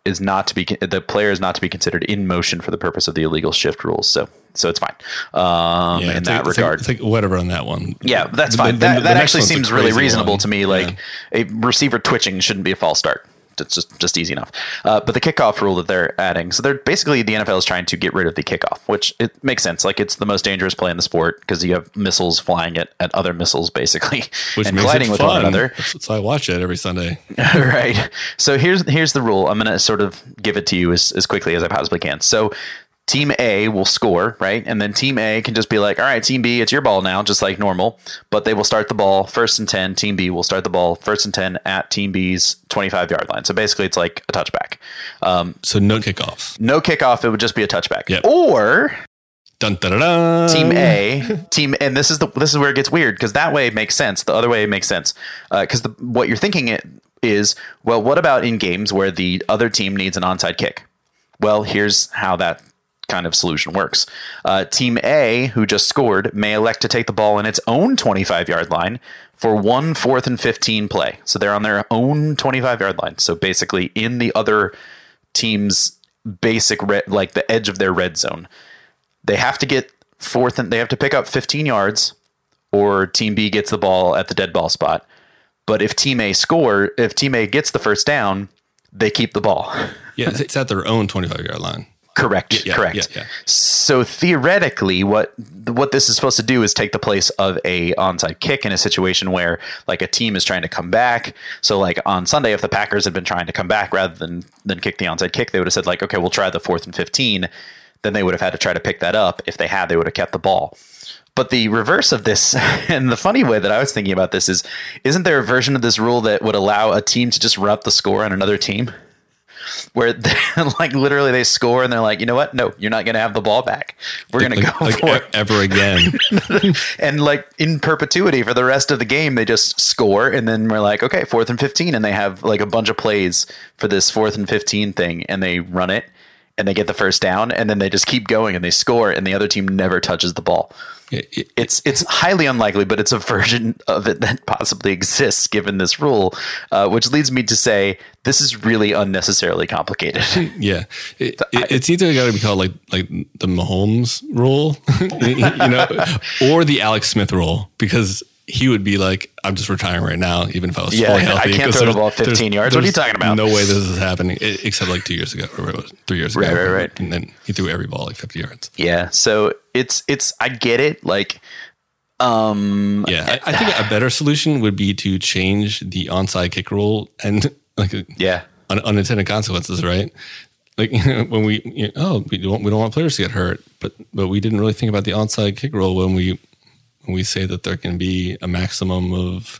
is not to be the player is not to be considered in motion for the purpose of the illegal shift rules. So so it's fine um, Yeah, in that regard. like, it's like whatever on that one. yeah, that's fine. the- that the that actually seems really reasonable one. to me. Like a receiver twitching shouldn't be a false start. It's just just easy enough. Uh, but the kickoff rule that they're adding, so they're basically the NFL is trying to get rid of the kickoff, which it makes sense. Like it's the most dangerous play in the sport because you have missiles flying at, at other missiles basically which and colliding it with one another. Why I watch it every Sunday. right. So here's here's the rule. I'm going to sort of give it to you as, as quickly as I possibly can. So team A will score, right? And then team A can just be like, "All right, team B, it's your ball now, just like normal." But they will start the ball first and 10. Team B will start the ball first and 10 at team B's 25-yard line. So basically it's like a touchback. Um, So no kickoff. no kickoff, it would just be a touchback. Yep. Or Dun, da, da. team A, team, and this is the this is where it gets weird because that way it makes sense. The other way it makes sense because the what you're thinking it is well, what about in games where the other team needs an onside kick? Well, here's how that kind of solution works. Uh, team A, who just scored, may elect to take the ball in its own 25 yard line for one fourth and 15 play. So they're on their own 25 yard line. So basically, in the other team's basic red, like the edge of their red zone they have to get fourth and they have to pick up 15 yards or team B gets the ball at the dead ball spot. But if team A score, if team A gets the first down, they keep the ball. Yeah, it's- at their own 25 yard line. Correct. Yeah, correct. yeah, yeah. So theoretically, what what this is supposed to do is take the place of a onside kick in a situation where like a team is trying to come back. So like on Sunday, if the Packers had been trying to come back rather than than kick the onside kick, they would have said like, okay, we'll try the fourth and fifteen. Then they would have had to try to pick that up. If they had, they would have kept the ball. But the reverse of this, and the funny way that I was thinking about this is, isn't there a version of this rule that would allow a team to just run up the score on another team? Where like literally they score and they're like, you know what? No, you're not going to have the ball back. We're going to go like for e- ever again. And like in perpetuity for the rest of the game, they just score and then we're like, okay, fourth and 15. And they have like a bunch of plays for this fourth and 15 thing and they run it and they get the first down and then they just keep going and they score and the other team never touches the ball. It- it- It's it's highly unlikely, but it's a version of it that possibly exists given this rule, uh, which leads me to say this is really unnecessarily complicated. yeah, it, it, it's either got to be called like like the Mahomes rule, you know, or the Alex Smith rule because he would be like, I'm just retiring right now, even if I was Yeah, fully I healthy. can't throw the ball 15 there's- yards. What are you talking about? No way this is happening, except like two years ago, or what was it, three years ago. Right, right, right. And then he threw every ball like 50 yards. Yeah, so it's it's I get it. Like, um, Yeah, I, I think a better solution would be to change the onside kick rule and like yeah, un- unintended consequences, right? Like when we, you know, oh, we don't we don't want players to get hurt, but but we didn't really think about the onside kick rule when we we say that there can be a maximum of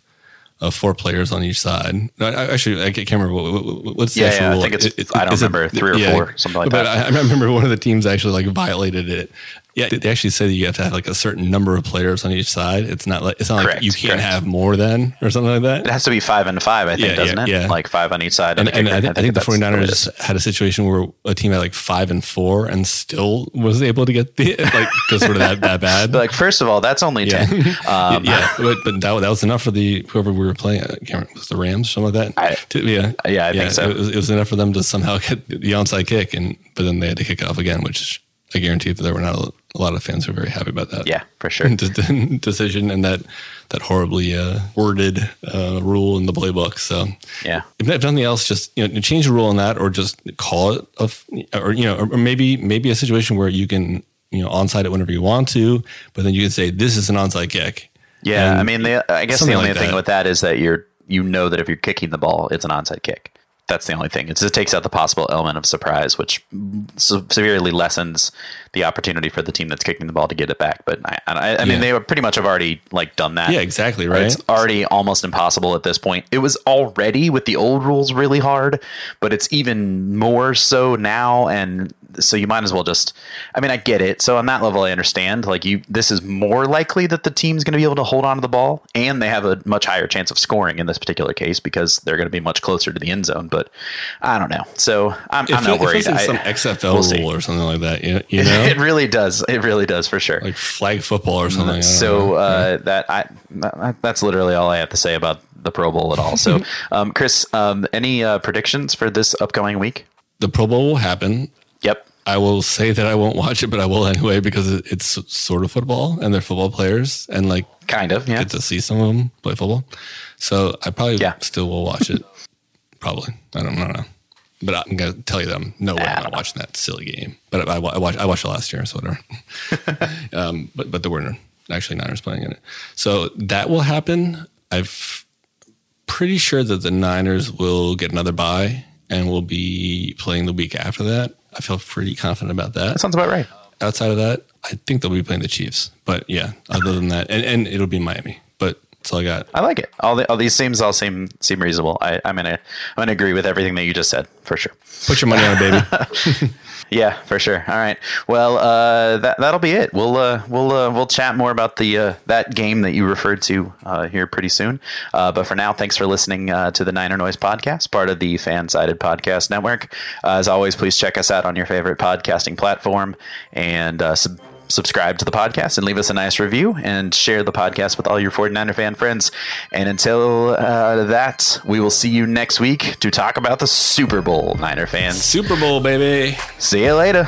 of four players on each side. I, I actually I can't remember what, what what's the Yeah, actual yeah, I think it's- It- I don't is it- remember, three or four, something like but that. I, I remember one of the teams actually like violated it. Yeah, they actually say that you have to have like a certain number of players on each side. It's not like it's not Correct, like you can't correct. have more than or something like that. it has to be five and five. I think, Yeah, doesn't yeah, it? yeah. Like five on each side. And, and. I, think, I think the that's what 49ers is. had a situation where a team had like five and four and still was able to get the like just sort of that, that bad. Like, first of all, that's only yeah. ten. Um, yeah, but, but that, that was enough for the whoever we were playing. I can't remember, was the Rams, or something like that. I- To- yeah, Yeah, I think so. It was, it was enough for them to somehow get the onside kick, and but then they had to kick it off again, which I guarantee that there were not a, lot of fans were very happy about that. Yeah, for sure. de- decision and that that horribly uh, worded uh, rule in the playbook. So Yeah. if if nothing else, just you know, change the rule on that, or just call it a, f- or you know, or, or maybe maybe a situation where you can you know onside it whenever you want to, but then you can say this is an onside kick. Yeah, And I mean, the, I guess the only like thing that. with that is that you're you know that if you're kicking the ball, it's an onside kick. That's the only thing. It just takes out the possible element of surprise, which se- severely lessens the opportunity for the team that's kicking the ball to get it back. But I, I, I mean, they pretty much have already like done that. Yeah, exactly, right? It's already almost impossible at this point. It was already with the old rules really hard, but it's even more so now. And so you might as well just. I mean, I get it. So on that level, I understand. Like you, this is more likely that the team's going to be able to hold on to the ball, and they have a much higher chance of scoring in this particular case because they're going to be much closer to the end zone. But I don't know. So I'm, I'm not worried. It I- some XFL we'll see. rule or something like that. You, you know, it really does. It really does for sure. like flag football or something. So uh, that I that, that's literally all I have to say about the Pro Bowl at all. So, um, Chris, um, any uh, predictions for this upcoming week? the Pro Bowl will happen. Yep. I will say that I won't watch it, but I will anyway because it's sort of football and they're football players and like Kind of. Yeah. get to see some of them play football. So I probably Yeah. still will watch it. probably. I don't, I don't know. But I'm going to tell you that I'm no way I'm don't watching that silly game. But I, I, I watched I watched it last year, so whatever. um, but but there were actually Niners playing in it, so that will happen. I've pretty sure that the Niners will get another bye and will be playing the week after that. I feel pretty confident about that. That sounds about right. Outside of that, I think they'll be playing the Chiefs. But yeah, other than that, and, and it'll be Miami. That's all I got. I like it. All the all these seems all seem seem reasonable. I, I'm gonna I'm gonna agree with everything that you just said for sure. Put your money on it, baby. Yeah, for sure. All right. Well, uh, that that'll be it. We'll uh, we'll uh, we'll chat more about the uh, that game that you referred to uh, here pretty soon. Uh, but for now, thanks for listening uh, to the Niner Noise podcast, part of the FanSided Podcast Network. Uh, as always, please check us out on your favorite podcasting platform and uh, sub- subscribe to the podcast and leave us a nice review and share the podcast with all your 49er fan friends. And until uh, that, we will see you next week to talk about the Super Bowl, Niner fans. Super Bowl, baby. See you later.